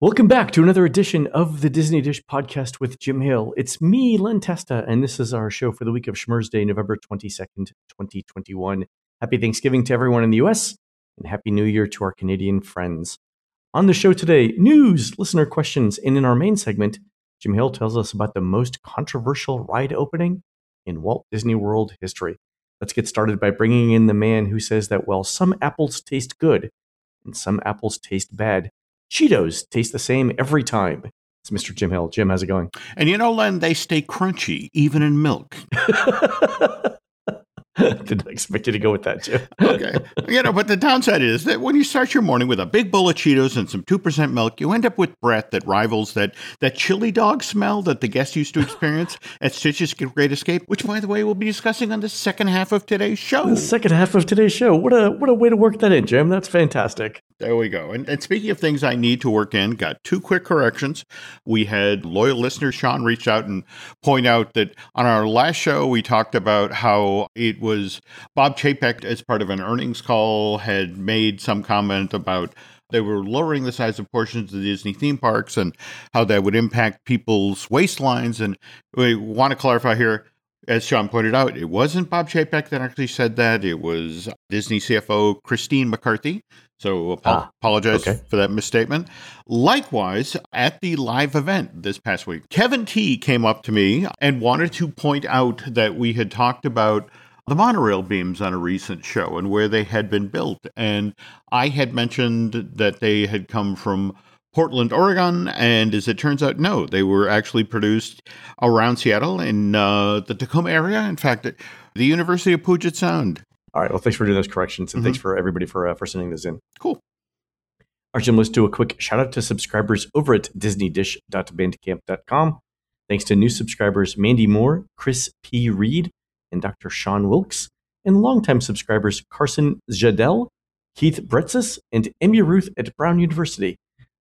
Welcome back to another edition of the Disney Dish podcast with Jim Hill. It's me, Len Testa, and this is our show for the week of Schmurz Day, November 22nd, 2021. Happy Thanksgiving to everyone in the US, and Happy New Year to our Canadian friends. On the show today, news, listener questions, and in our main segment, Jim Hill tells us about the most controversial ride opening in Walt Disney World history. Let's get started by bringing in the man who says that while some apples taste good and some apples taste bad, Cheetos taste the same every time. It's Mr. Jim Hill. Jim, how's it going? And you know, Len, they stay crunchy, even in milk. Didn't expect you to go with that, Jim. okay. You know, but the downside is that when you start your morning with a big bowl of Cheetos and some 2% milk, you end up with breath that rivals that, that chili dog smell that the guests used to experience at Stitch's Great Escape, which, by the way, we'll be discussing on the second half of today's show. The second half of today's show. What a, what a way to work that in, Jim. That's fantastic. There we go. And, and, speaking of things I need to work in, got two quick corrections. We had loyal listener Sean reach out and point out that on our last show, we talked about how it was Bob Chapek, as part of an earnings call, had made some comment about they were lowering the size of portions of the Disney theme parks and how that would impact people's waistlines. And we want to clarify here as Sean pointed out, it wasn't Bob Chapek that actually said that. It was Disney CFO Christine McCarthy. So ap- ah, apologize okay. for that misstatement. Likewise, at the live event this past week, Kevin T came up to me and wanted to point out that we had talked about the monorail beams on a recent show and where they had been built. And I had mentioned that they had come from Portland, Oregon, and as it turns out, no, they were actually produced around Seattle in uh, the Tacoma area. In fact, the University of Puget Sound. All right. Well, thanks for doing those corrections, and mm-hmm. thanks for everybody for uh, for sending those in. Cool. All right, Jim. Let's do a quick shout out to subscribers over at DisneyDish.bandcamp.com. Thanks to new subscribers Mandy Moore, Chris P. Reed, and Dr. Sean Wilkes, and longtime subscribers Carson Jadell, Keith Bretzis, and Emmy Ruth at Brown University.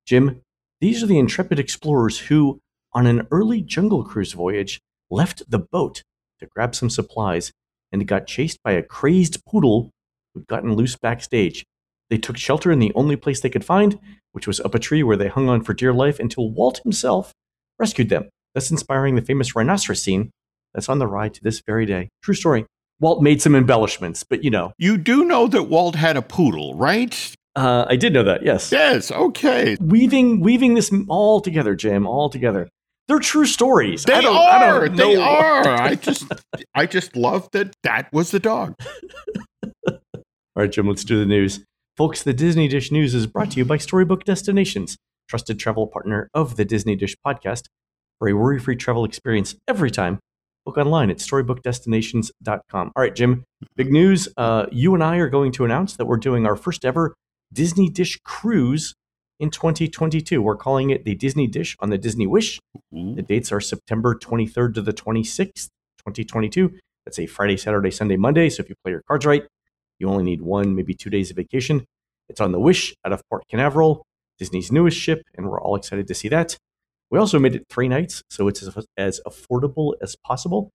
Jim, these are the intrepid explorers who, on an early jungle cruise voyage, left the boat to grab some supplies and got chased by a crazed poodle who'd gotten loose backstage. They took shelter in the only place they could find, which was up a tree where they hung on for dear life until Walt himself rescued them, thus inspiring the famous rhinoceros scene that's on the ride to this very day. True story. Walt made some embellishments, but you know. You do know that Walt had a poodle, right? Uh, I did know that. Yes. Yes. Okay. Weaving, weaving this all together, Jim. All together. They're true stories. They are. they are. I just, I just love that. That was the dog. all right, Jim. Let's do the news, folks. The Disney Dish News is brought to you by Storybook Destinations, trusted travel partner of the Disney Dish podcast, for a worry-free travel experience every time. Book online at storybookdestinations.com. All right, Jim. Big news. Uh, you and I are going to announce that we're doing our first ever Disney Dish Cruise in 2022. We're calling it the Disney Dish on the Disney Wish. Mm-hmm. The dates are September 23rd to the 26th, 2022. That's a Friday, Saturday, Sunday, Monday. So if you play your cards right, you only need one, maybe two days of vacation. It's on the Wish out of Port Canaveral, Disney's newest ship, and we're all excited to see that. We also made it three nights, so it's as, affordable as possible.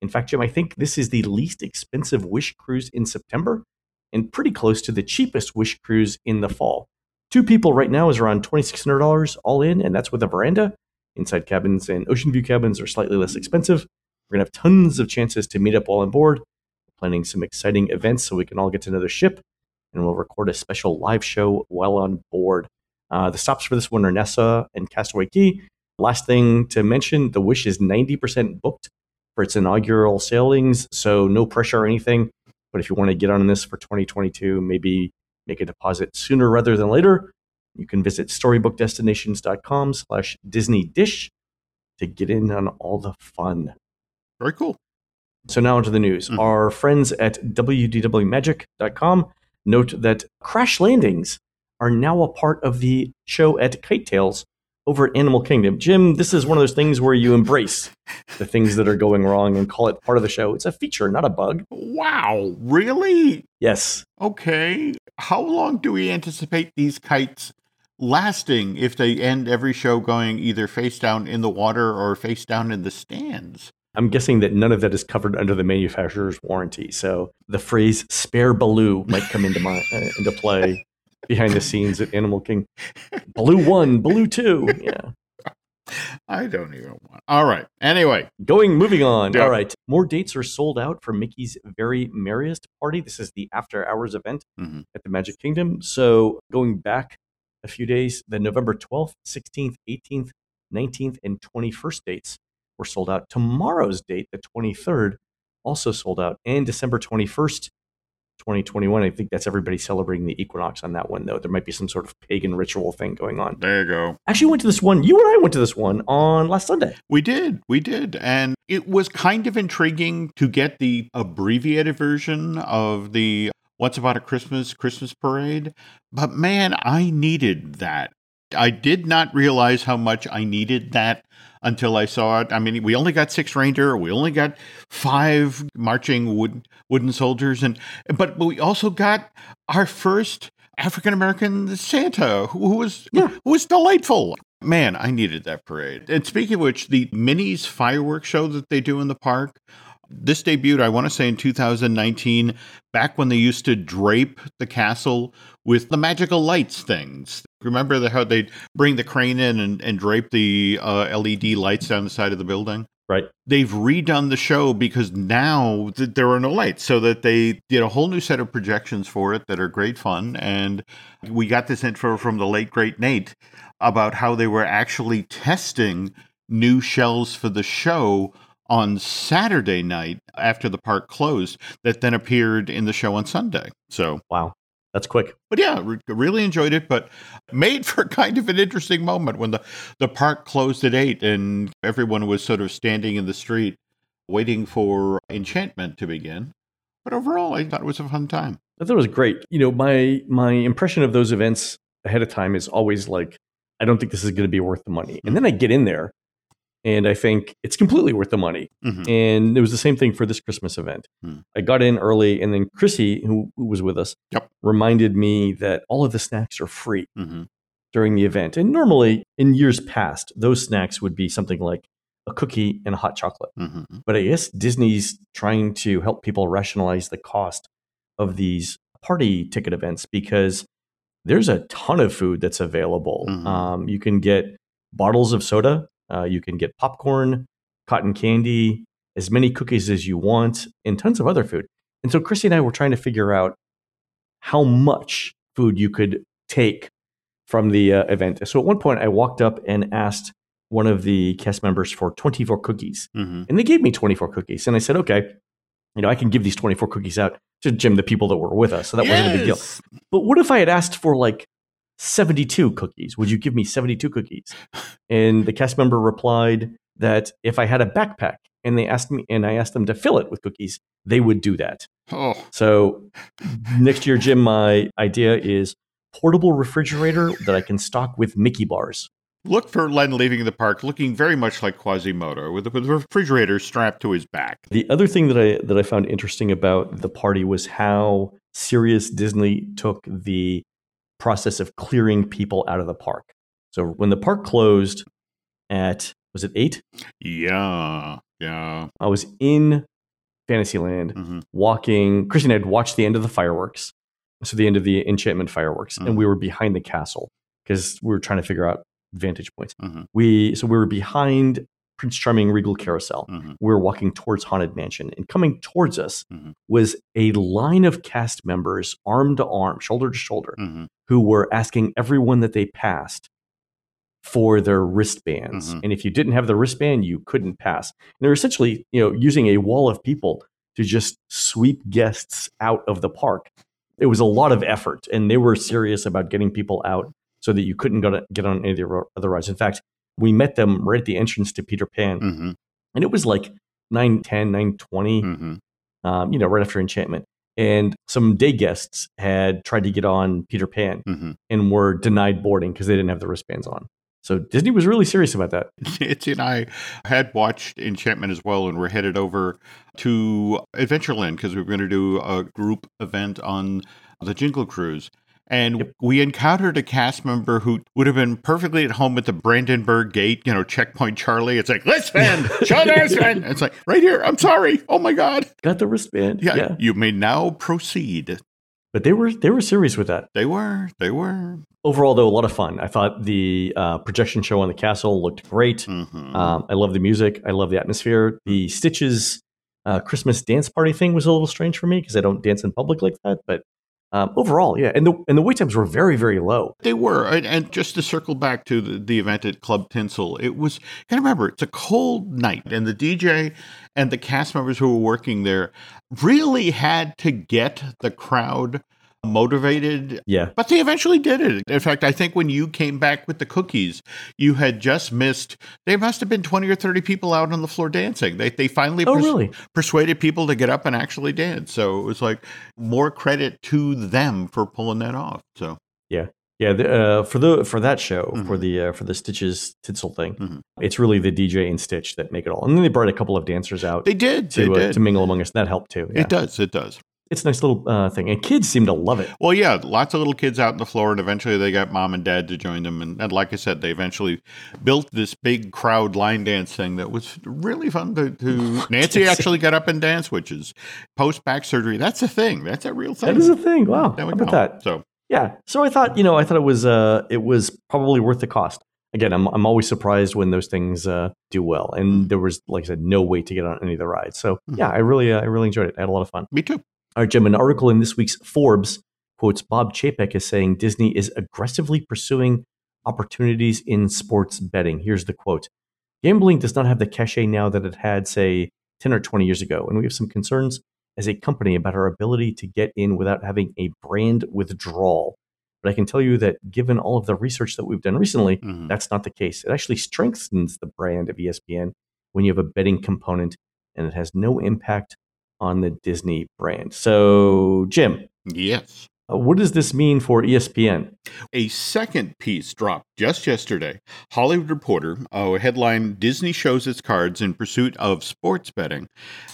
In fact, Jim, I think this is the least expensive Wish cruise in September and pretty close to the cheapest Wish cruise in the fall. Two people right now is around $2,600 all in, and that's with a veranda. Inside cabins and ocean view cabins are slightly less expensive. We're going to have tons of chances to meet up while on board. We're planning some exciting events so we can all get to know the ship, and we'll record a special live show while on board. Uh, the stops for this one are Nassau and Castaway Cay. Last thing to mention the Wish is 90% booked for its inaugural sailings, so no pressure or anything. But if you want to get on this for 2022, maybe make a deposit sooner rather than later, you can visit storybookdestinations.com slash Disney Dish to get in on all the fun. Very cool. So now onto the news. Mm-hmm. Our friends at wdwmagic.com note that crash landings are now a part of the show at Kite Tales over at Animal Kingdom. Jim, this is one of those things where you embrace the things that are going wrong and call it part of the show. It's a feature, not a bug. Wow, really? Yes. Okay. How long do we anticipate these kites lasting if they end every show going either face down in the water or face down in the stands? I'm guessing that none of that is covered under the manufacturer's warranty. So the phrase "spare Baloo" might come into my uh, into play behind the scenes at Animal King. Blue one, blue two. Yeah. I don't even want. All right. Anyway, Going, moving on. Yeah. All right. More dates are sold out for Mickey's Very Merriest Party. This is the after hours event Mhm. at the Magic Kingdom. So going back a few days, the November 12th, 16th, 18th, 19th, and 21st dates were sold out. Tomorrow's date, the 23rd, also sold out. And December 21st, 2021, I think that's everybody celebrating the equinox on that one, though. There might be some sort of pagan ritual thing going on. there you go. Actually, went to this one. You and I went to this one on last Sunday. We did. We did. And it was kind of intriguing to get the abbreviated version of the What's About a Christmas Christmas Parade. But man, I needed that. I did not realize how much I needed that until I saw it. I mean, we only got six reindeer, we only got five marching wood, wooden soldiers, and but we also got our first African American Santa, who who was Yeah. who was delightful. Man, I needed that parade. And speaking of which, the Minnie's fireworks show that they do in the park, this debuted, I want to say, in 2019, back when they used to drape the castle with the magical lights things. Remember the, how they'd bring the crane in and, and drape the uh, LED lights down the side of the building? Right. They've redone the show because now th- there are no lights, so that they did a whole new set of projections for it that are great fun. And we got this info from the late, great Nate about how they were actually testing new shells for the show on Saturday night after the park closed that then appeared in the show on Sunday. So, Wow. That's quick. but yeah, re- really enjoyed it, but made for kind of an interesting moment when the, the park closed at eight and everyone was sort of standing in the street waiting for enchantment to begin. But overall, I thought it was a fun time. I thought it was great. You know, my my impression of those events ahead of time is always like, I don't think this is going to be worth the money. And hmm. then I get in there, and I think it's completely worth the money. Mhm. And it was the same thing for this Christmas event. Hmm. I got in early, and then Chrissy, who, who was with us, Yep. reminded me that all of the snacks are free Mhm. during the event. And normally, in years past, those snacks would be something like a cookie and a hot chocolate. Mhm. But I guess Disney's trying to help people rationalize the cost of these party ticket events because there's a ton of food that's available. Mhm. Um, you can get bottles of soda, uh, you can get popcorn, cotton candy, as many cookies as you want, and tons of other food. And so Christy and I were trying to figure out how much food you could take from the uh, event. So at one point, I walked up and asked one of the cast members for 24 cookies. Mhm. And they gave me 24 cookies. And I said, okay, you know, I can give these 24 cookies out to Jim, the people that were with us. So that wasn't a big deal. But what if I had asked for like 72 cookies? Would you give me 72 cookies? And the cast member replied that if I had a backpack and they asked me, and I asked them to fill it with cookies, they would do that. Oh, So next year, Jim, my idea is portable refrigerator that I can stock with Mickey bars. look for Len leaving the park looking very much like Quasimodo with, the refrigerator strapped to his back. The other thing that I that I found interesting about the party was how serious Disney took the process of clearing people out of the park. So when the park closed at was it eight? Yeah, yeah. I was in Fantasyland hmm walking. Christian had watched the end of the fireworks, so the end of the enchantment fireworks, Mhm. and we were behind the castle because we were trying to figure out vantage points. Mhm. We so we were behind Prince Charming Regal Carousel. hmm we were walking towards Haunted Mansion, and coming towards us Mhm. was a line of cast members, arm to arm, shoulder to shoulder, hmm who were asking everyone that they passed for their wristbands. Mhm. And if you didn't have the wristband, you couldn't pass. And they were essentially, you know, using a wall of people to just sweep guests out of the park. It was a lot of effort, and they were serious about getting people out so that you couldn't go to, get on any of the other rides. In fact, we met them right at the entrance to Peter Pan, hmm and it was like 910 920 hmm um, you know right after enchantment. And some day guests had tried to get on peter pan hmm and were denied boarding because they didn't have the wristbands on. So disney was really serious about that. Itzy and I had watched Enchantment as well, and we're headed over to Adventureland because we were going to do a group event on the Jingle Cruise. And Yep. we encountered a cast member who would have been perfectly at home at the Brandenburg Gate, you know, checkpoint Charlie. It's like, show the wristband. It's like, right here. I'm sorry. Oh my God. got the wristband Yeah, you may now proceed. But they were they were serious with that. They were. They were. Overall, though, a lot of fun. I thought the uh, projection show on the castle looked great. Mhm. Um, I love the music. I love the atmosphere. The Stitch's uh, Christmas dance party thing was a little strange for me because I don't dance in public like that. But um, overall, yeah, and the and the wait times were very very low. They were, and, and just to circle back to the, the event at Club Tinsel, it was. To remember, it's a cold night, and the DJ and the cast members who were working there really had to get the crowd motivated. Yeah, But they eventually did it. In fact, I think when you came back with the cookies, you had just missed. There must have been twenty or thirty people out on the floor dancing. They they finally Oh, pers- really? persuaded people to get up and actually dance. So it was like more credit to them for pulling that off. So yeah. The, uh, for the for that show for Mhm. the uh, for the Stitch's Tinsel thing, Mhm. it's really the DJ and Stitch that make it all. And then they brought a couple of dancers out they did. They to uh, to mingle among us. That helped too. Yeah. It does. It does. It's a nice little uh, thing, and kids seem to love it. Well, yeah, lots of little kids out on the floor, and eventually they got mom and dad to join them. And, and like I said, they eventually built this big crowd line dance thing that was really fun to. to Nancy actually got up and danced, which is post back surgery. That's a thing. That's a real thing. That is a thing. Wow, how about that? So Yeah. So I thought, you know, I thought it was uh it was probably worth the cost. Again, I'm I'm always surprised when those things uh, do well, and there was, like I said, no wait to get on any of the rides. So Mhm. yeah, I really uh, I really enjoyed it. I had a lot of fun. me too. All right, Jim. An article in this week's Forbes quotes Bob Chapek as saying Disney is aggressively pursuing opportunities in sports betting. Here's the quote: Gambling does not have the cachet now that it had, say, 10 or 20 years ago, and we have some concerns as a company about our ability to get in without having a brand withdrawal. But I can tell you that given all of the research that we've done recently, Mhm. that's not the case. It actually strengthens the brand of ESPN when you have a betting component and it has no impact on the Disney brand. So, Jim, Yes. uh, what does this mean for ESPN? A second piece dropped just yesterday. Hollywood Reporter, a headline Disney shows its cards in pursuit of sports betting.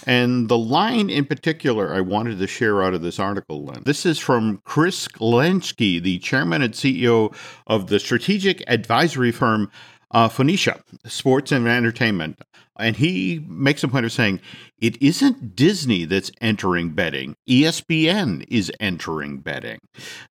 And the line in particular I wanted to share out of this article, Len. This is from Chris Glensky, the chairman and CEO of the strategic advisory firm uh, Phoenicia Sports and Entertainment. And he makes a point of saying it isn't Disney that's entering betting, ESPN is entering betting.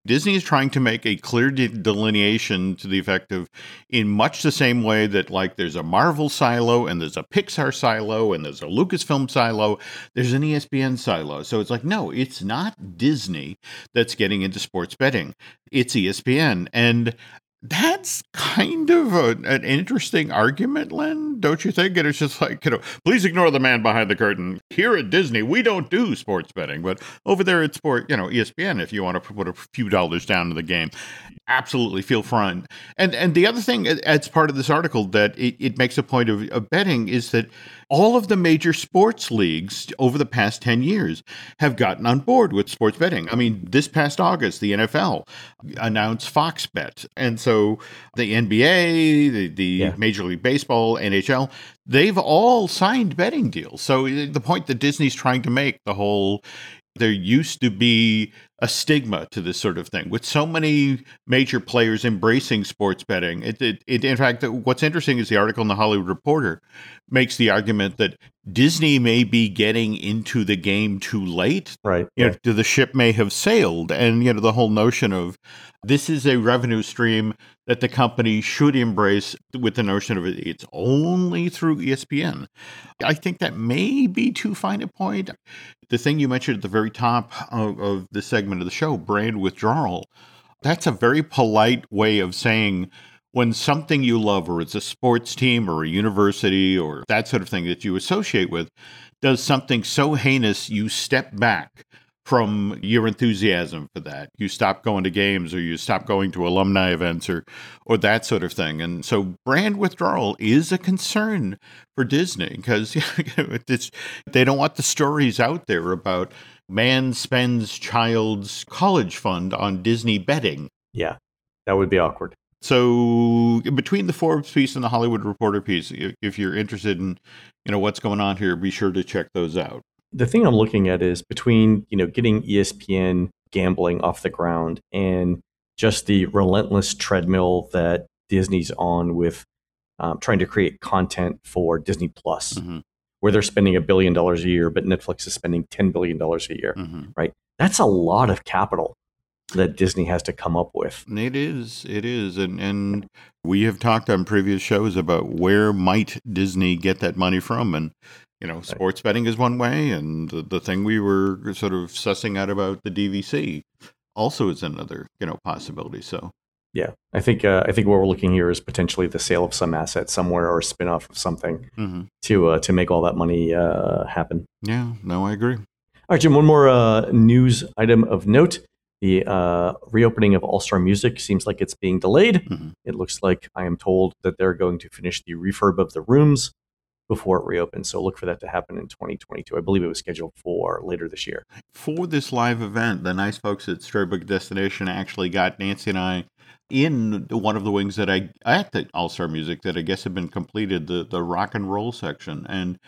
Disney is trying to make a clear de- delineation to the effect of, in much the same way that, like, there's a Marvel silo and there's a Pixar silo and there's a Lucasfilm silo, there's an ESPN silo. So it's like, no, it's not Disney that's getting into sports betting, it's ESPN. And that's kind of a, an interesting argument, Len, don't you think? And it's just like, you know, please ignore the man behind the curtain. Here at Disney, we don't do sports betting, but over there at sport, you know, ESPN, if you want to put a few dollars down in the game, absolutely feel front. And and the other thing, as part of this article, that it, it makes a point of, of betting is that all of the major sports leagues over the past 10 years have gotten on board with sports betting. I mean, this past August, the NFL announced Fox Bet. And so the NBA, the, the Yeah. Major League Baseball, NHL, they've all signed betting deals. So uh, the point that Disney's trying to make, the whole there used to be a stigma to this sort of thing with so many major players embracing sports betting. It, it, it, in fact, what's interesting is the article in the Hollywood Reporter makes the argument that Disney may be getting into the game too late. Right. You know, the ship may have sailed, and you know the whole notion of this is a revenue stream that the company should embrace with the notion of it's only through ESPN. I think that may be too fine a point. The thing you mentioned at the very top of, of the segment of the show, brand withdrawal, that's a very polite way of saying when something you love, or it's a sports team or a university or that sort of thing that you associate with, does something so heinous, you step back from your enthusiasm for that. You stop going to games or you stop going to alumni events or or that sort of thing. And so brand withdrawal is a concern for Disney because they don't want the stories out there about man spends child's college fund on Disney betting. Yeah. That would be awkward. So between the Forbes piece and the Hollywood Reporter piece, if, you're interested in, you know, what's going on here, be sure to check those out. The thing I'm looking at is between, you know, getting ESPN gambling off the ground and just the relentless treadmill that Disney's on with um, trying to create content for Disney Plus, Mhm. Where they're spending a billion dollars a year, but Netflix is spending $10 billion a year. Mhm. That's a lot of capital that Disney has to come up with. It is. It is. And and we have talked on previous shows about where might Disney get that money from and you know, sports betting is one way and the, the thing we were sort of sussing out about the DVC also is another, you know, possibility. So Yeah, I think uh, I think what we're looking here is potentially the sale of some asset somewhere or a spin-off of something mhm. to uh, to make all that money uh, happen. yeah, no, I agree. All right, Jim. One more uh, news item of note: the uh, reopening of All Star Music seems like it's being delayed. Mhm. It looks like I am told that they're going to finish the refurb of the rooms before it reopens. So look for that to happen in 2022. I believe it was scheduled for later this year. For this live event, the nice folks at Storybook Destination actually got Nancy and I in one of the wings that I at the All Star Music that I guess had been completed, the the rock and roll section, and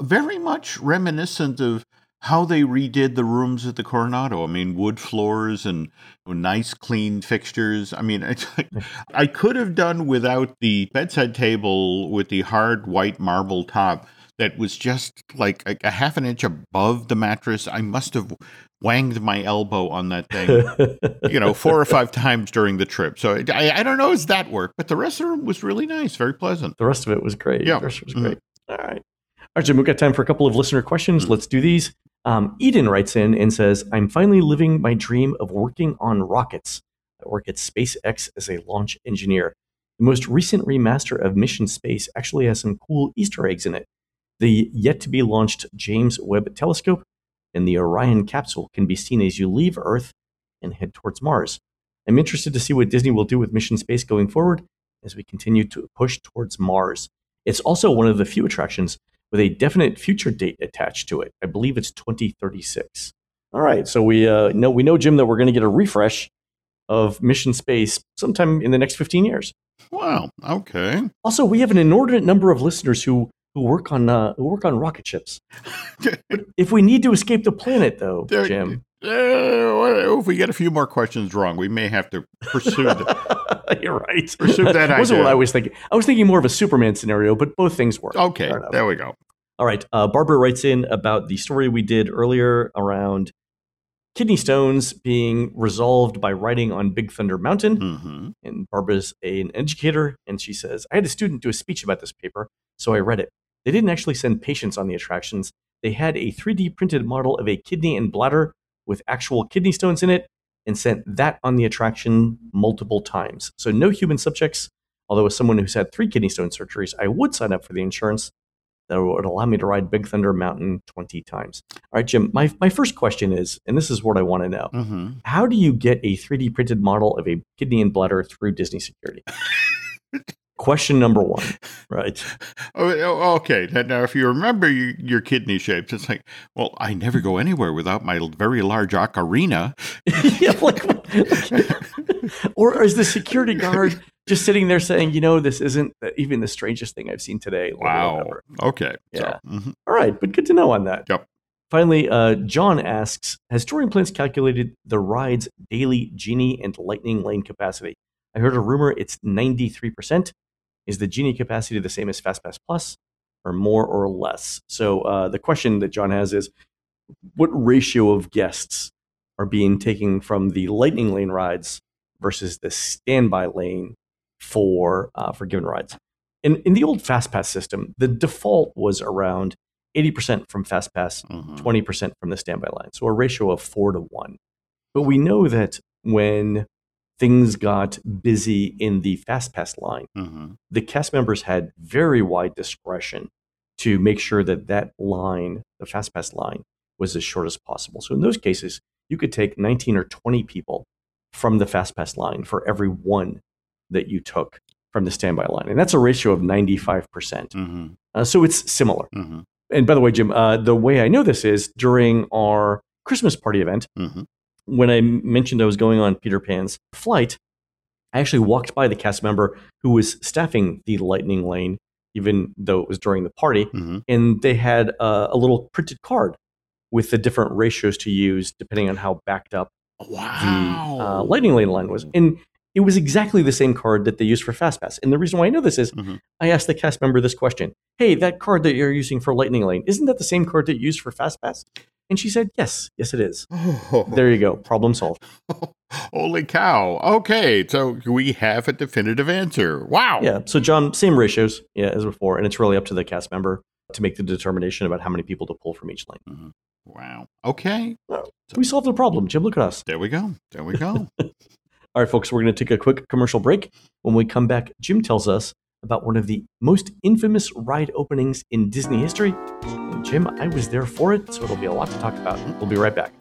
very much reminiscent of how they redid the rooms at the Coronado. I mean, wood floors and nice clean fixtures. I mean, it's like, I could have done without the bedside table with the hard white marble top that was just like a, a half an inch above the mattress. I must have wanged my elbow on that thing, you know, four or five times during the trip. So I, I don't know as that worked, but the rest of the room was really nice, very pleasant. The rest of it was great. Yeah. The rest was Mhm. great. All right. All right, Jim, we've got time for a couple of listener questions. Mhm. Let's do these. Um, Eden writes in and says, I'm finally living my dream of working on rockets. I work at SpaceX as a launch engineer. The most recent remaster of Mission Space actually has some cool Easter eggs in it. The yet to be launched James Webb Telescope and the Orion capsule can be seen as you leave Earth and head towards Mars. I'm interested to see what Disney will do with Mission Space going forward as we continue to push towards Mars. It's also one of the few attractions with a definite future date attached to it. I believe it's 2036. All right, so we uh, know we know Jim that we're going to get a refresh of Mission Space sometime in the next 15 years. Wow. Okay. Also, we have an inordinate number of listeners who who work on uh, who work on rocket ships. If we need to escape the planet, though, There- Jim, Uh, if we get a few more questions wrong, we may have to pursue that. you're right. Pursue that wasn't what. I was thinking. I was thinking more of a Superman scenario, but both things work. Okay, there we go. All right. Uh, Barbara writes in about the story we did earlier around kidney stones being resolved by writing on Big Thunder Mountain. hmm And Barbara's a- an educator, and she says, I had a student do a speech about this paper, so I read it. They didn't actually send patients on the attractions. They had a 3D printed model of a kidney and bladder with actual kidney stones in it and sent that on the attraction multiple times. So no human subjects, although as someone who's had three kidney stone surgeries, I would sign up for the insurance that would allow me to ride Big Thunder Mountain 20 times. All right, Jim, my, my first question is, and this is what I want to know. hmm How do you get a 3D printed model of a kidney and bladder through Disney security? Question number one, right? Oh, oh, okay. Now, if you remember your, your kidney shapes, it's like, well, I never go anywhere without my very large ocarina. yeah, like, or is the security guard just sitting there saying, you know, this isn't even the strangest thing I've seen today? Wow. Okay. Yeah. So, mhm. All right, but good to know on that. Yep. Finally, uh, John asks Has Touring Plans calculated the ride's daily Genie and Lightning Lane capacity? I heard a rumor it's 93%. Is the Genie capacity the same as FastPass Plus or more or less? So uh, the question that John has is What ratio of guests are being taken from the Lightning Lane rides versus the standby lane for, uh, for given rides? In, in the old FastPass system, the default was around 80% from FastPass, Mhm. 20% from the standby line. So a ratio of four to one. But we know that when things got busy in the fast pass line, Mhm. the cast members had very wide discretion to make sure that that line, the fast pass line, was as short as possible. So in those cases, you could take 19 or 20 people from the fast pass line for every one that you took from the standby line. And that's a ratio of 95%. Mhm. Uh, so it's similar. Mhm. And by the way, Jim, uh, the way I know this is during our Christmas party event, Mhm. When I mentioned I was going on Peter Pan's flight, I actually walked by the cast member who was staffing the Lightning Lane, even though it was during the party, Mhm. and they had uh, a little printed card with the different ratios to use depending on how backed up Wow. the uh, Lightning Lane line was. And it was exactly the same card that they used for FastPass. And the reason why I know this is Mhm. I asked the cast member this question Hey, that card that you're using for Lightning Lane, isn't that the same card that you used for FastPass? And she said, Yes, yes, it is. Oh, There you go. Problem solved. holy cow. Okay, so we have a definitive answer. Wow. Yeah. So, John, same ratios yeah, as before. And it's really up to the cast member to make the determination about how many people to pull from each lane. Mm-hmm. Wow. Okay. We solved the problem. Jim, look at us. There we go. There we go. All right, folks, we're going to take a quick commercial break. When we come back, Jim tells us about one of the most infamous ride openings in Disney history. Jim, I was there for it, so it'll be a lot to talk about. We'll be right back.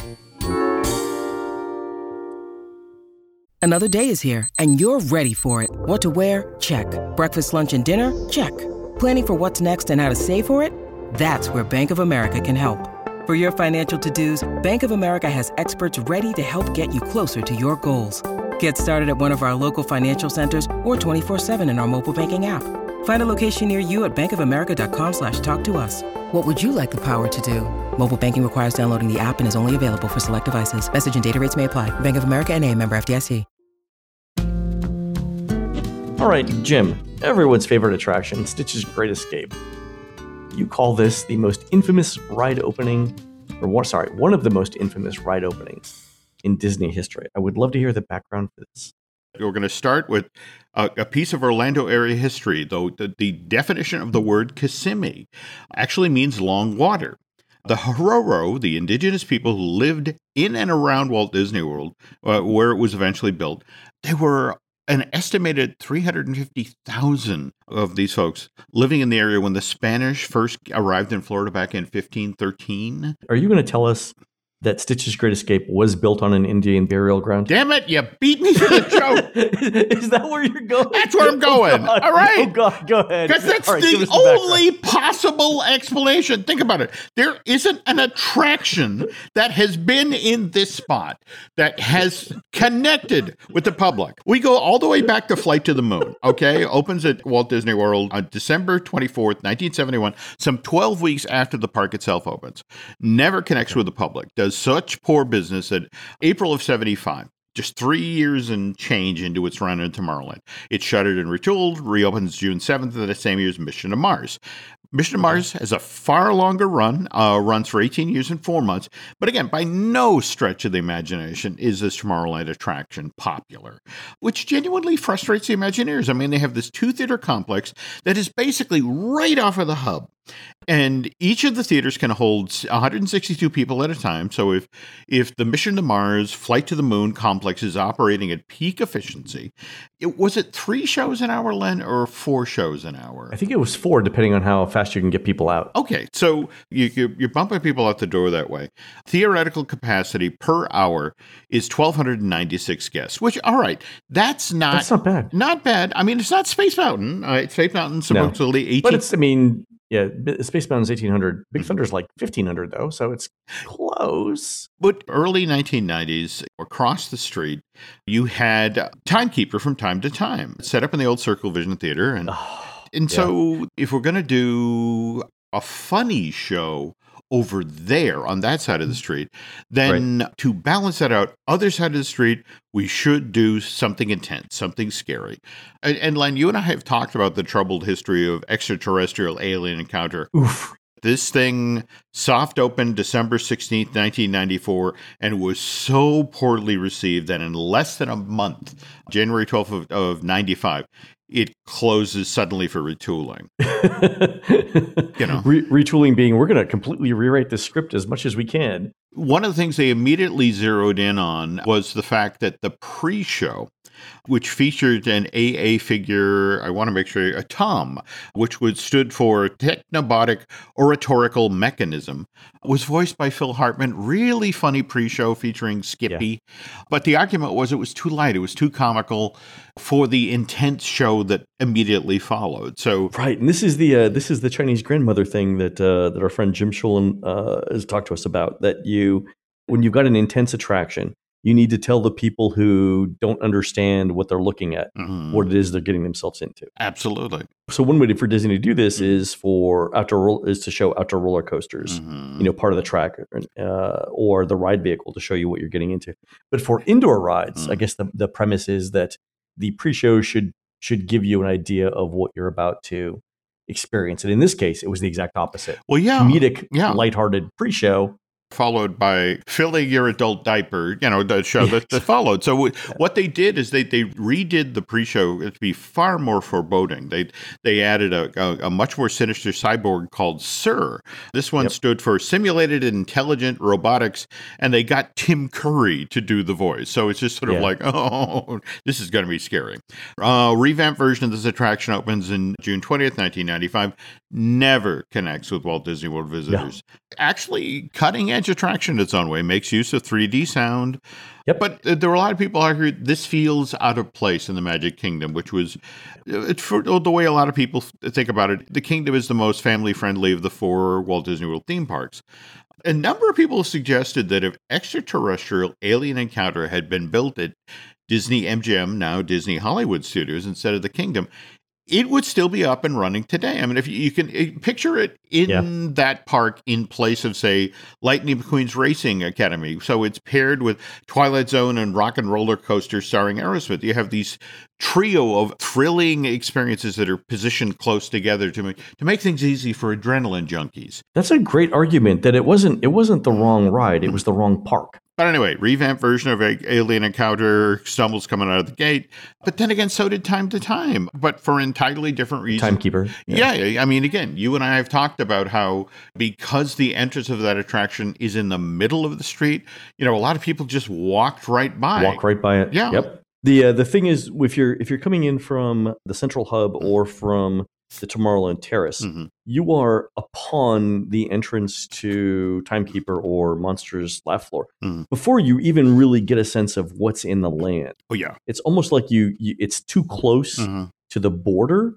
Another day is here, and you're ready for it. What to wear? Check. Breakfast, lunch, and dinner? Check. Planning for what's next and how to save for it? That's where Bank of America can help. For your financial to dos, Bank of America has experts ready to help get you closer to your goals. Get started at one of our local financial centers or 24-7 in our mobile banking app. Find a location near you at bankofamerica.com slash talk to us. What would you like the power to do? Mobile banking requires downloading the app and is only available for select devices. Message and data rates may apply. Bank of America and a member FDIC. All right, Jim, everyone's favorite attraction, Stitch's Great Escape. You call this the most infamous ride opening, or one, sorry, one of the most infamous ride openings in Disney history. I would love to hear the background for this. We're going to start with a, piece of Orlando area history, though the, the definition of the word Kissimmee actually means long water. The Hororo, the indigenous people who lived in and around Walt Disney World, uh, where it was eventually built, they were an estimated 350,000 of these folks living in the area when the Spanish first arrived in Florida back in 1513. Are you going to tell us that Stitch's Great Escape was built on an Indian burial ground? Damn it, you beat me to the joke. Is that where you're going? That's where I'm oh, going. Oh, All right. Oh, God. Go ahead. Because that's right, the us background. only possible explanation. Think about it. There isn't an attraction that has been in this spot that has connected with the public. We go all the way back to Flight to the Moon, okay? Opens at Walt Disney World on December 24th, 1971, some 12 weeks after the park itself opens. Never connects with the public. Does such poor business that April of 75 just three years and change into its run in Tomorrowland. It shuttered and retooled, reopens June 7th of the same year as Mission to Mars. Mission to Mars has a far longer run, uh, runs for 18 years and four months, but again, by no stretch of the imagination is this Tomorrowland attraction popular, which genuinely frustrates the Imagineers. I mean, they have this two theater complex that is basically right off of the hub. And each of the theaters can hold 162 people at a time. So if if the Mission to Mars, Flight to the Moon complex is operating at peak efficiency, it was it three shows an hour, Len, or four shows an hour? I think it was four, depending on how fast you can get people out. Okay, so you, you, you're bumping people out the door that way. Theoretical capacity per hour is 1,296 guests, which, all right, that's not, That's not bad. not bad. I mean, it's not Space Mountain. Uh, Space Mountain supposedly 18. But it's, I mean, yeah, Space Mountain's 1800. Big mm-hmm. Thunder's like 1500, though, so it's close. But early 1990s, across the street, you had Timekeeper from time to time set up in the old Circle Vision Theater. And, ah, and so, if we're going to do a funny show over there on that side of the mm. street, then to balance that out, other side of the street, we should do something intense, something scary. And, and Len, you and I have talked about the troubled history of extraterrestrial alien encounter Oof. this thing soft opened December 16th, 1994, and was so poorly received that in less than a month, January 12th of, of 95, it closes suddenly for retooling. you know. Re- retooling being we're going to completely rewrite the script as much as we can. One of the things they immediately zeroed in on was the fact that the pre show, which featured an AA figure, I want to make sure, a TOM, which would stood for Technobotic Oratorical Mechanism, was voiced by Phil Hartman. Really funny pre show featuring Skippy. But the argument was it was too light, it was too comical for the intense show that immediately followed. So, Right, and this is the uh, this is the Chinese grandmother thing that uh, that our friend Jim Shulen uh, has talked to us about. That you, when you've got an intense attraction, you need to tell the people who don't understand what they're looking at mhm, what it is they're getting themselves into. absolutely. So one way for Disney to do this Mhm. is for outdoor is to show outdoor roller coasters. Mhm. You know, part of the track uh, or the ride vehicle to show you what you're getting into. But for indoor rides, I Mm. guess the, the premise is that the pre-show should should give you an idea of what you're about to experience. And in this case, it was the exact opposite. well, yeah. Comedic, yeah. lighthearted pre-show, followed by filling your adult diaper, you know, the show that, that followed. So w- what they did is they, they redid the pre-show to be far more foreboding. They they added a, a, a much more sinister cyborg called Sir. This one Yep. stood for Simulated Intelligent Robotics, and they got Tim Curry to do the voice. So it's just sort of Yeah. like, oh, this is going to be scary. Uh, revamped version of this attraction opens in June 20th, 1995. Never connects with Walt Disney World visitors. Actually, cutting edge attraction in its own way makes use of 3D sound. Yep. But there were a lot of people who argued this feels out of place in the Magic Kingdom, which was uh, for the way a lot of people think about it. The Kingdom is the most family friendly of the four Walt Disney World theme parks. A number of people suggested that if extraterrestrial alien encounter had been built at Disney MGM, now Disney Hollywood Studios, instead of the Kingdom, it would still be up and running today. I mean, if you, you can eh, picture it in Yeah. that park in place of, say, Lightning McQueen's Racing Academy. So it's paired with Twilight Zone and Rock and Roller Coaster starring Aerosmith. You have these trio of thrilling experiences that are positioned close together to make to make things easy for adrenaline junkies. That's a great argument that it wasn't it wasn't the wrong ride, it was the wrong park. But anyway, revamped version of Alien Encounter stumbles coming out of the gate. But then again, so did Time to Time, but for entirely different reasons. Timekeeper. Yeah. Yeah. I mean, again, you and I have talked about how because the entrance of that attraction is in the middle of the street, you know, a lot of people just walked right by. Walk right by it. Yeah. Yep. The uh, the thing is if you're if you're coming in from the central hub or from the Tomorrowland Terrace, Mhm. you are upon the entrance to Timekeeper or Monsters Laugh Floor Mhm. before you even really get a sense of what's in the land. Oh, yeah. It's almost like you, you it's too close Mhm. to the border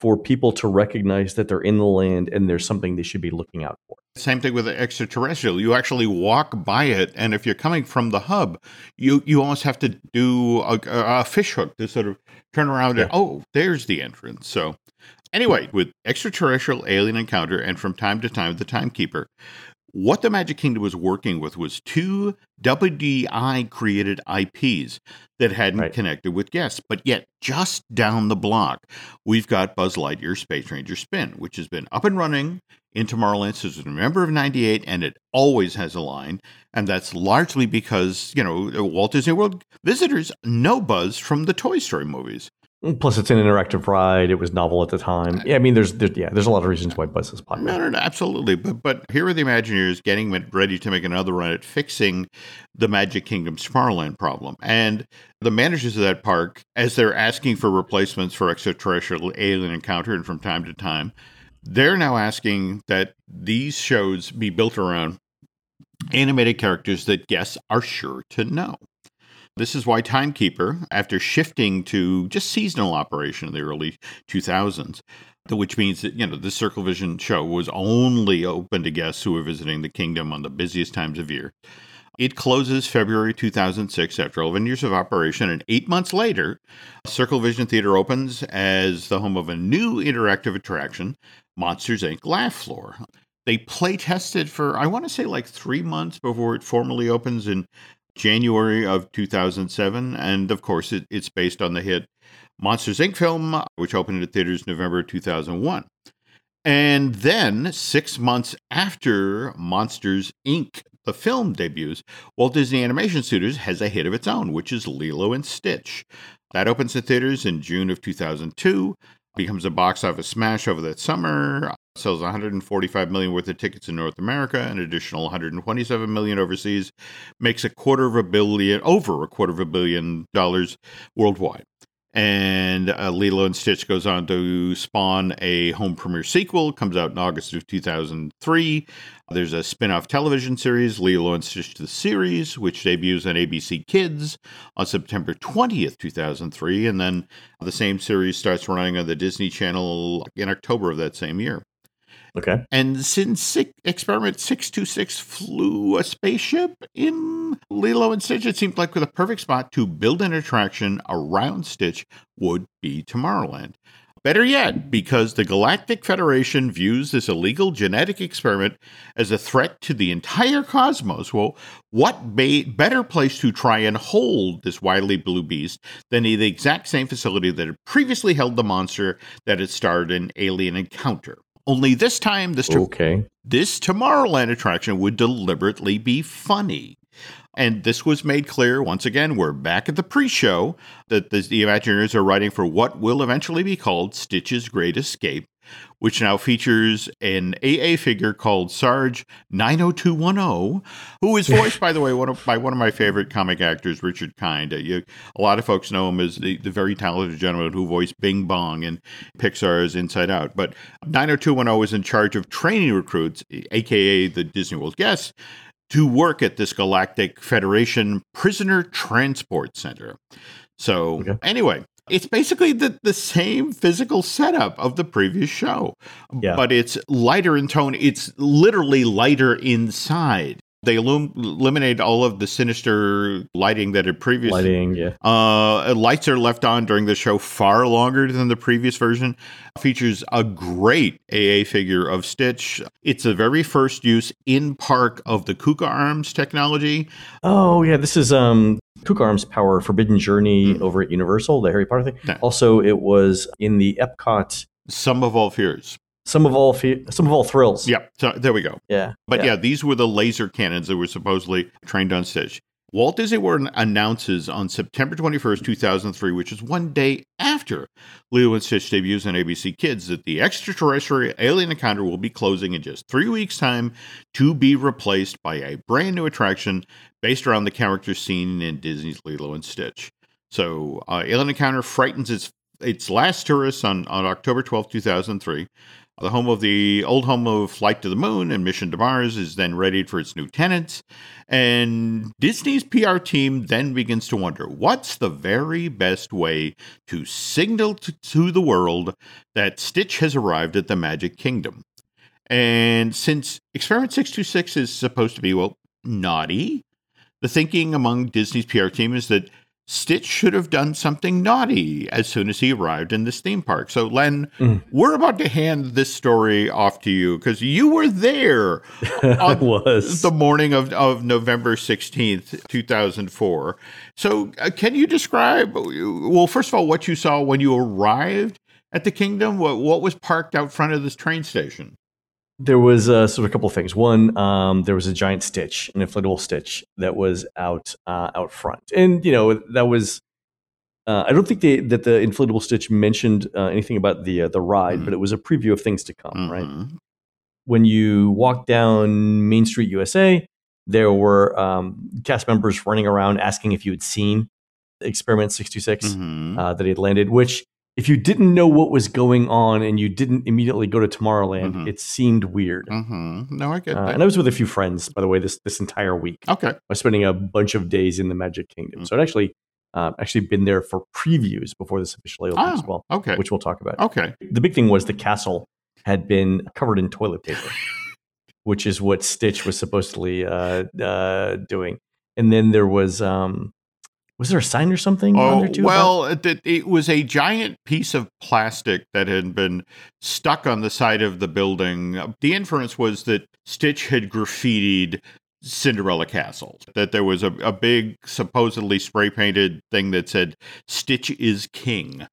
for people to recognize that they're in the land and there's something they should be looking out for. Same thing with the extraterrestrial. You actually walk by it, and if you're coming from the hub, you you almost have to do a, a, a fish hook to sort of turn around and oh, there's the entrance. So anyway, with extraterrestrial alien encounter, and from time to time the timekeeper, what the Magic Kingdom was working with was two WDI created IPs that hadn't Right. connected with guests. But yet, just down the block, we've got Buzz Lightyear Space Ranger Spin, which has been up and running in Tomorrowland since November of 98, and it always has a line. And that's largely because, you know, Walt Disney World visitors know Buzz from the Toy Story movies. Mm, plus, it's an interactive ride. It was novel at the time. Yeah, I mean, there's, there, yeah, there's a lot of reasons why Buzz is popular. No, no, no, absolutely. But but here are the Imagineers getting ready to make another run at fixing the Magic Kingdom Tomorrowland problem. And the managers of that park, as they're asking for replacements for extraterrestrial alien encounter, and from time to time, they're now asking that these shows be built around animated characters that guests are sure to know. This is why Timekeeper, after shifting to just seasonal operation in the early 2000s, which means that, you know, the Circle Vision show was only open to guests who were visiting the kingdom on the busiest times of year. It closes February 2006 after 11 years of operation, and eight months later, Circle Vision Theater opens as the home of a new interactive attraction, Monsters Inc. Laugh Floor. They play tested for, I want to say, like three months before it formally opens in January of 2007. And of course, it, it's based on the hit Monsters Inc. film, which opened at theaters November 2001. And then, six months after Monsters Inc., the film debuts, Walt Disney Animation Studios has a hit of its own, which is Lilo and Stitch. That opens at theaters in June of 2002, becomes a box office smash over that summer, sells 145 million worth of tickets in North America, an additional 127 million overseas, makes a quarter of a billion, over a quarter of a billion dollars worldwide. And uh, Lilo and Stitch goes on to spawn a home premiere sequel, comes out in August of 2003. There's a spin off television series, Lilo and Stitch the Series, which debuts on ABC Kids on September 20th, 2003. And then the same series starts running on the Disney Channel in October of that same year. Okay. And since Six, Experiment 626 flew a spaceship in Lilo and Stitch, it seemed like the perfect spot to build an attraction around Stitch would be Tomorrowland. Better yet, because the Galactic Federation views this illegal genetic experiment as a threat to the entire cosmos. Well, what ba- better place to try and hold this wily blue beast than the exact same facility that had previously held the monster that had starred in Alien Encounter? Only this time, this to- Okay. this Tomorrowland attraction would deliberately be funny. And this was made clear once again. We're back at the pre show that the, the Imagineers are writing for what will eventually be called Stitch's Great Escape, which now features an AA figure called Sarge 90210, who is voiced, by the way, one of, by one of my favorite comic actors, Richard Kind. Uh, you, a lot of folks know him as the, the very talented gentleman who voiced Bing Bong in Pixar's Inside Out. But 90210 is in charge of training recruits, aka the Disney World guests, to work at this Galactic Federation Prisoner Transport Center. So, Okay. anyway, it's basically the, the same physical setup of the previous show, Yeah. but it's lighter in tone. It's literally lighter inside. They illum- eliminate all of the sinister lighting that had previously Lighting, yeah. uh, lights are left on during the show far longer than the previous version. Features a great AA figure of Stitch. It's the very first use in park of the Kuka Arms technology. Oh yeah, this is um Kuka Arms Power Forbidden Journey Mhm. over at Universal, the Harry Potter thing. Yeah. Also, it was in the Epcot Sum of all fears. Some of all fe- Sum of All Thrills. Yeah, So there we go. Yeah. But yeah. these were the laser cannons that were supposedly trained on Stitch. Walt Disney World announces on September 21st, 2003, which is one day after Lilo and Stitch debuts on ABC Kids, that the extraterrestrial alien encounter will be closing in just three weeks' time to be replaced by a brand new attraction based around the characters seen in Disney's Lilo and Stitch. So, uh, Alien Encounter frightens its its last tourists on, on October 12, 2003. The home of the old home of Flight to the Moon and Mission to Mars is then readied for its new tenants. And Disney's PR team then begins to wonder what's the very best way to signal to, the world that Stitch has arrived at the Magic Kingdom? And since Experiment 626 is supposed to be, well, naughty, the thinking among Disney's PR team is that Stitch should have done something naughty as soon as he arrived in this theme park. So, Len, Mm. we're about to hand this story off to you because you were there I was. the morning of, of November 16th, 2004. So, uh, can you describe, well, first of all, what you saw when you arrived at the kingdom? What, what was parked out front of this train station? There was uh, sort of a couple of things. One, um, there was a giant stitch, an inflatable stitch that was out uh, out front, and you know that was. Uh, I don't think they, that the inflatable stitch mentioned uh, anything about the uh, the ride, Mhm. but it was a preview of things to come. Right Mhm. when you walk down Main Street, USA, there were um, cast members running around asking if you had seen Experiment Six Two Six Mhm. uh, that he had landed, which if you didn't know what was going on and you didn't immediately go to Tomorrowland, Mhm. it seemed weird. Mhm. No, I get Uh, that. and I was with a few friends, by the way, this this entire week. okay. I was spending a bunch of days in the Magic Kingdom, so I'd actually uh, actually been there for previews before this officially opened as Ah, well, Okay. which we'll talk about. Okay. The big thing was the castle had been covered in toilet paper, which is what Stitch was supposedly uh, uh, doing. And then there was um, was there a sign or something Oh, well, it- it was a giant piece of plastic that had been stuck on the side of the building. The inference was that Stitch had graffitied Cinderella Castle, that there was a, a big, supposedly spray painted thing that said, Stitch is king.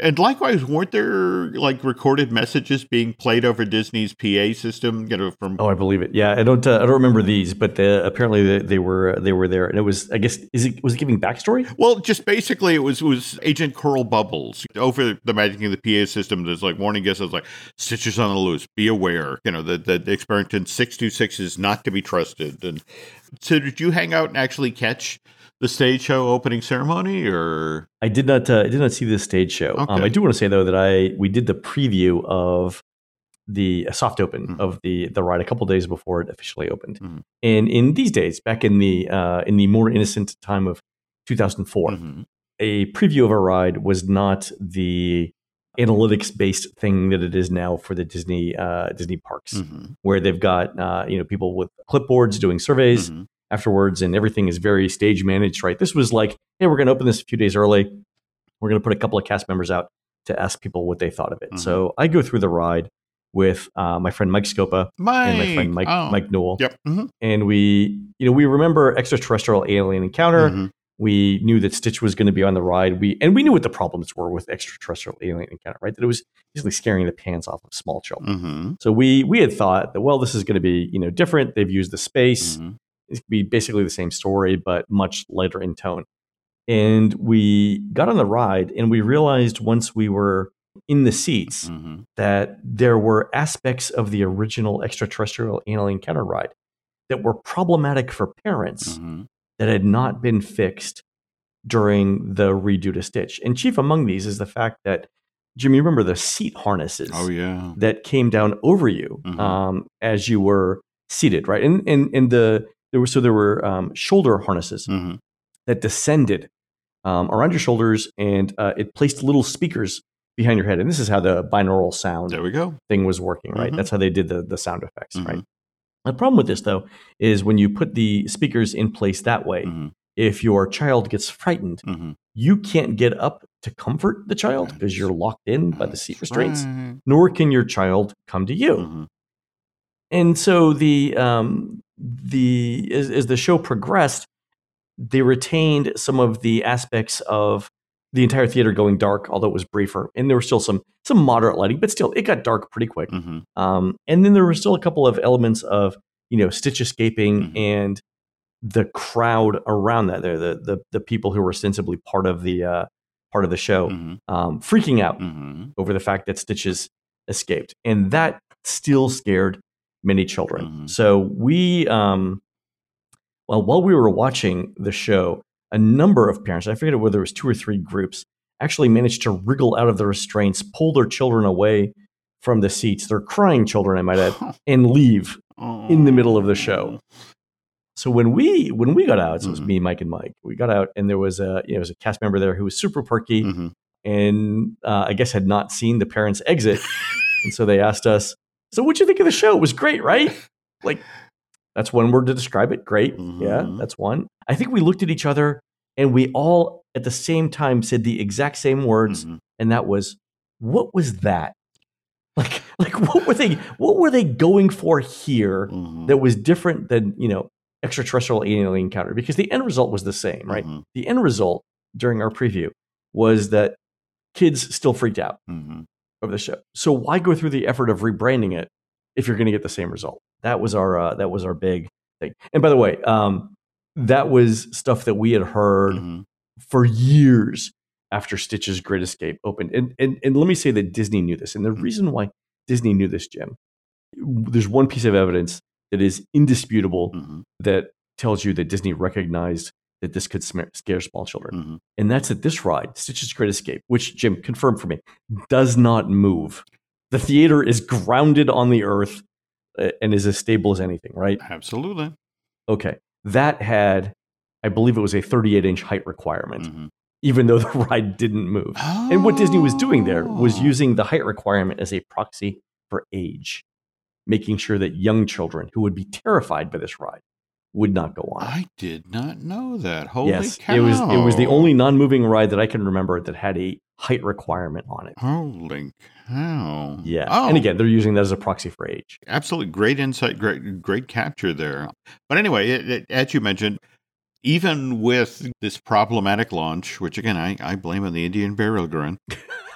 And likewise, weren't there like recorded messages being played over Disney's PA system, you know, from Oh, I believe it. Yeah, I don't. Uh, I don't remember these, but the, apparently they, they were they were there, and it was. I guess is it was it giving backstory? Well, just basically, it was it was Agent Cobra Bubbles over the Magic of the PA system. There's like warning guesses like Stitch is on the loose, be aware. You know that the experiment in six two six is not to be trusted. And so, did you hang out and actually catch the stage show opening ceremony, or I did not. Uh, I did not see this stage show. Um, I do want to say though that I we did the preview of the soft open Mhm. of the the ride a couple days before it officially opened. Mhm. And in these days, back in the uh, in the more innocent time of 2004, Mhm. a preview of a ride was not the analytics based thing that it is now for the Disney uh, Disney parks, Mhm. where they've got uh, you know people with clipboards doing surveys Mhm. afterwards, and everything is very stage managed. Right? This was like, hey, we're going to open this a few days early. We're going to put a couple of cast members out to ask people what they thought of it. Mhm. So I go through the ride with uh, my friend Mike Scopa Mike, and my friend Mike oh. Mike Newell, Yep. Mhm. and we you know we remember extraterrestrial alien encounter Mhm. We knew that Stitch was going to be on the ride. We and we knew what the problems were with extraterrestrial alien encounter, right? That it was basically scaring the pants off of small children. Mm-hmm. So we we had thought that well, this is going to be you know different. They've used the space. Mhm. It could be basically the same story, but much lighter in tone. And we got on the ride, and we realized once we were in the seats Mhm. that there were aspects of the original extraterrestrial alien encounter ride that were problematic for parents Mhm. That had not been fixed during the redo to Stitch. And chief among these is the fact that Jimmy, remember the seat harnesses Oh yeah. that came down over you Mhm. um, as you were seated, right? And and and the there were so there were um, shoulder harnesses Mhm. that descended um, around your shoulders, and uh, it placed little speakers behind your head. And this is how the binaural sound There we go. thing was working, right? Mhm. That's how they did the the sound effects, right? The problem with this though is when you put the speakers in place that way, Mhm. if your child gets frightened, Mhm. you can't get up to comfort the child because you're locked in by the seat That's restraints, right. nor can your child come to you. Mhm. And so the um, the as, as the show progressed, they retained some of the aspects of the entire theater going dark, although it was briefer, and there was still some some moderate lighting, but still it got dark pretty quick. Mhm. Um, and then there were still a couple of elements of you know Stitch escaping Mhm. and the crowd around that there, the the the people who were ostensibly part of the uh, part of the show, Mhm. um, freaking out Mhm. over the fact that Stitches escaped, and that still scared many children. Mhm. So we, um, well, while we were watching the show, a number of parents, I forget whether it was two or three groups, actually managed to wriggle out of the restraints, pull their children away from the seats, their crying children, I might add, and leave in the middle of the show. So when we when we got out, so it was Mhm. me, Mike, and Mike. We got out, and there was a you know, there was a cast member there who was super perky, Mhm. and uh, I guess had not seen the parents exit, and so they asked us, "So what'd you think of the show? It was great, right?" Like that's one word to describe it. Great, yeah, Mhm. that's one. I think we looked at each other, and we all at the same time said the exact same words, Mhm. and that was, "What was that?" Like, like what were they? What were they going for here? Mhm. that was different than you know extraterrestrial alien encounter because the end result was the same right Mhm. the end result during our preview was that kids still freaked out Mhm. over the show so why go through the effort of rebranding it if you're going to get the same result that was our uh, that was our big thing and by the way um, that was stuff that we had heard Mhm. for years after Stitch's Great Escape opened. And, and, and let me say that Disney knew this. And the reason why Disney knew this, Jim, there's one piece of evidence that is indisputable Mhm. that tells you that Disney recognized that this could scare small children. Mhm. And that's that this ride, Stitch's Great Escape, which Jim confirmed for me, does not move. The theater is grounded on the earth and is as stable as anything, right? Absolutely. Okay. That had, I believe it was a 38 inch height requirement, Mhm. even though the ride didn't move. And what Disney was doing there was Oh. using the height requirement as a proxy for age, making sure that young children who would be terrified by this ride would not go on. I did not know that. Holy yes, cow. it was it was the only non-moving ride that I can remember that had a height requirement on it. Holy cow. Yeah, Oh, and again, they're using that as a proxy for age. absolutely great insight, great great capture there. But anyway, it, it, as you mentioned, even with this problematic launch, which again I, I blame on the Indian burial ground,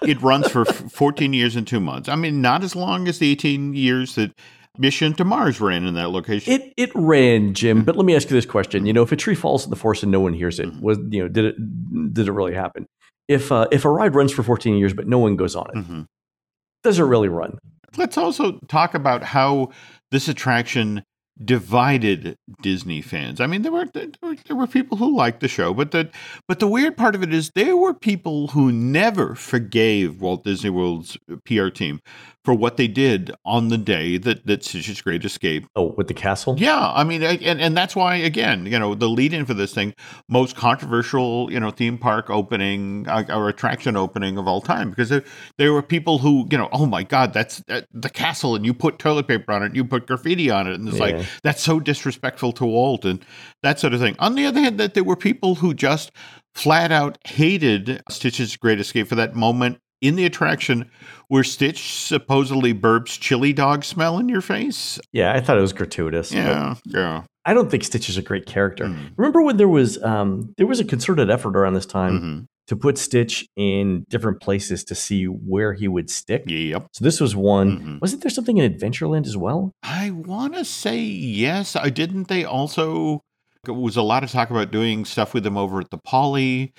it runs for f- 14 years and two months. I mean, not as long as the 18 years that Mission to Mars ran in that location. It it ran, Jim. But let me ask you this question: You know, if a tree falls in the forest and no one hears it, Mhm. was you know, did it did it really happen? If uh, if a ride runs for 14 years but no one goes on it, Mhm. does it really run? Let's also talk about how this attraction divided Disney fans. I mean, there were there were, there were people who liked the show, but the but the weird part of it is there were people who never forgave Walt Disney World's PR team for what they did on the day that that Stitch's Great Escape. Oh, with the castle? Yeah, I mean, I- and and that's why again, you know, the lead in for this thing, most controversial, you know, theme park opening uh, or attraction opening of all time, because there, there were people who, you know, oh my God, that's uh, the castle, and you put toilet paper on it, and you put graffiti on it, and it's Yeah. like that's so disrespectful to Walt and that sort of thing. On the other hand, that there were people who just flat out hated Stitch's Great Escape for that moment in the attraction where Stitch supposedly burps chili dog smell in your face. Yeah, I thought it was gratuitous. Yeah, yeah. I don't think Stitch is a great character. Mm. Remember when there was um, there was a concerted effort around this time Mhm. to put Stitch in different places to see where he would stick. Yep. So this was one. Mhm. Wasn't there something in Adventureland as well? I want to say yes. I didn't they also was a lot of talk about doing stuff with him over at the Poly.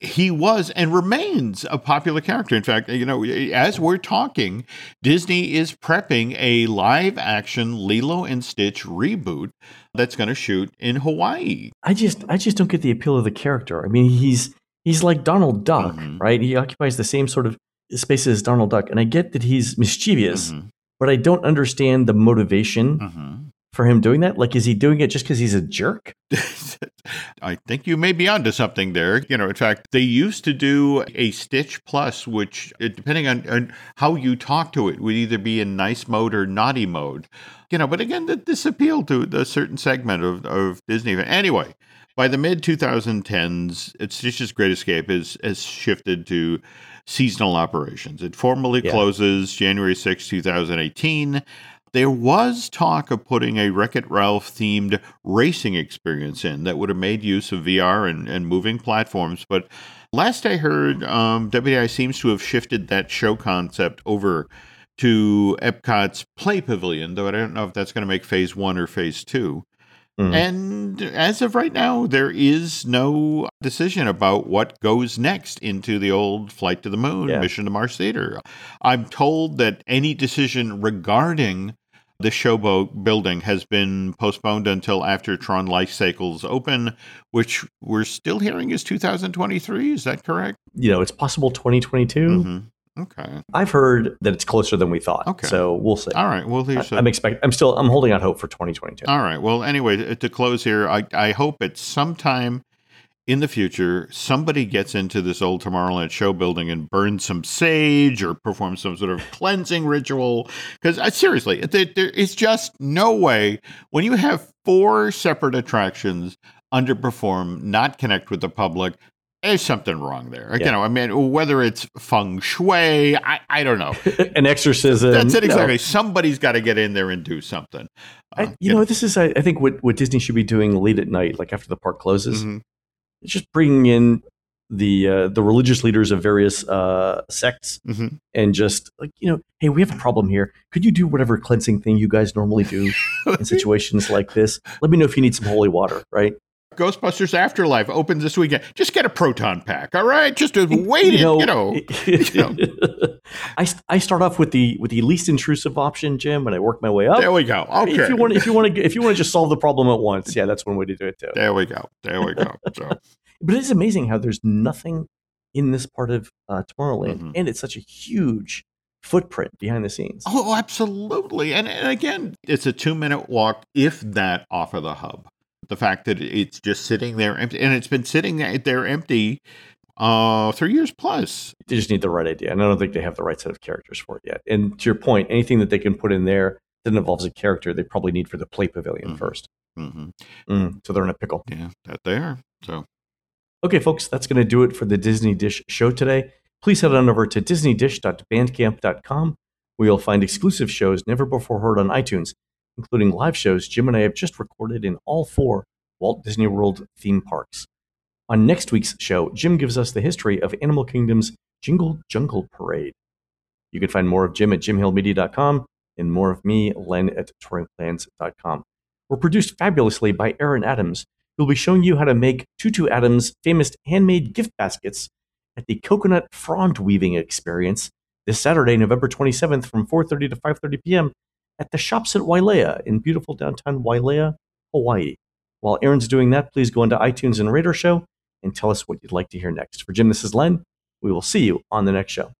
He was and remains a popular character. In fact, you know, as we're talking, Disney is prepping a live action Lilo and Stitch reboot that's going to shoot in Hawaii. I just I just don't get the appeal of the character. I mean, he's he's like Donald Duck, Mhm. right? He occupies the same sort of space as Donald Duck, and I get that he's mischievous, Mhm, but I don't understand the motivation mhm. For him doing that. Like, is he doing it just because he's a jerk? I think you may be onto something there. You know, in fact, they used to do a Stitch Plus, which, depending on, on how you talk to it, would either be in nice mode or naughty mode. You know, but again, th- this appealed to a certain segment of, of Disney. Anyway, by the mid 2010s, it's Stitch's Great Escape has, has shifted to seasonal operations. It formally Yeah. closes January 6, 2018. There was talk of putting a Wreck It Ralph themed racing experience in that would have made use of VR and, and moving platforms. But last I heard, um, WDI seems to have shifted that show concept over to Epcot's Play Pavilion, though I don't know if that's going to make phase one or phase two. Mhm. And as of right now, there is no decision about what goes next into the old Flight to the Moon, Yeah. Mission to Mars Theater. I'm told that any decision regarding the showboat building has been postponed until after Tron Light Cycles open, which we're still hearing is 2023. Is that correct? You know, it's possible 2022. Mhm. Okay. I've heard that it's closer than we thought. Okay. So we'll see. All right. Well, I, a- I'm expect. I'm still. I'm holding out hope for 2022. All right. Well, anyway, to- to close here, I, I hope at some time in the future somebody gets into this old Tomorrowland show building and burns some sage or performs some sort of cleansing ritual. Because uh, seriously, there, there is just no way when you have four separate attractions underperform, not connect with the public. There's something wrong there. You know, I mean, whether it's feng shui, I, I don't know. An exorcism. That's it no. exactly. Somebody's got to get in there and do something. I, Uh, you know, this is. I, I think what what Disney should be doing late at night, like after the park closes, mhm. It's just bringing in the uh, the religious leaders of various uh, sects Mhm. and just like you know, hey, we have a problem here. Could you do whatever cleansing thing you guys normally do in situations like this? Let me know if you need some holy water, right? Ghostbusters Afterlife opens this weekend. Just get a proton pack, all right? Just to wait it, you know. I, st- I start off with the with the least intrusive option, Jim, and I work my way up. There we go. Okay. If you want, if you want to, if you want to just solve the problem at once, yeah, that's one way to do it too. there we go. There we go. So, But it is amazing how there's nothing in this part of uh, Tomorrowland, Mhm. and it's such a huge footprint behind the scenes. oh, absolutely. And, and again, it's a two minute walk, if that, off of the hub. The fact that it's just sitting there empty, and it's been sitting there empty uh, three years plus. They just need the right idea, and I don't think they have the right set of characters for it yet. And to your point, anything that they can put in there that involves a character, they probably need for the play pavilion Mhm. first. hmm Mm, so they're in a pickle. Yeah, that are. So, Okay, folks, that's going to do it for the Disney Dish show today. Please head on over to disneydish.bandcamp.com where you'll find exclusive shows never before heard on iTunes, including live shows Jim and I have just recorded in all four Walt Disney World theme parks. On next week's show, Jim gives us the history of Animal Kingdom's Jingle Jungle Parade. You can find more of Jim at jimhillmedia.com and more of me, Len, at touringplans.com. We're produced fabulously by Aaron Adams, who'll be showing you how to make Tutu Adams' famous handmade gift baskets at the Coconut Frond Weaving Experience this Saturday, November 27th from 4.30 to 5.30 p.m. at the Shops at Wailea in beautiful downtown Wailea, Hawaii. While Aaron's doing that, please go into iTunes and our show and tell us what you'd like to hear next. For Jim, this is Len. We will see you on the next show.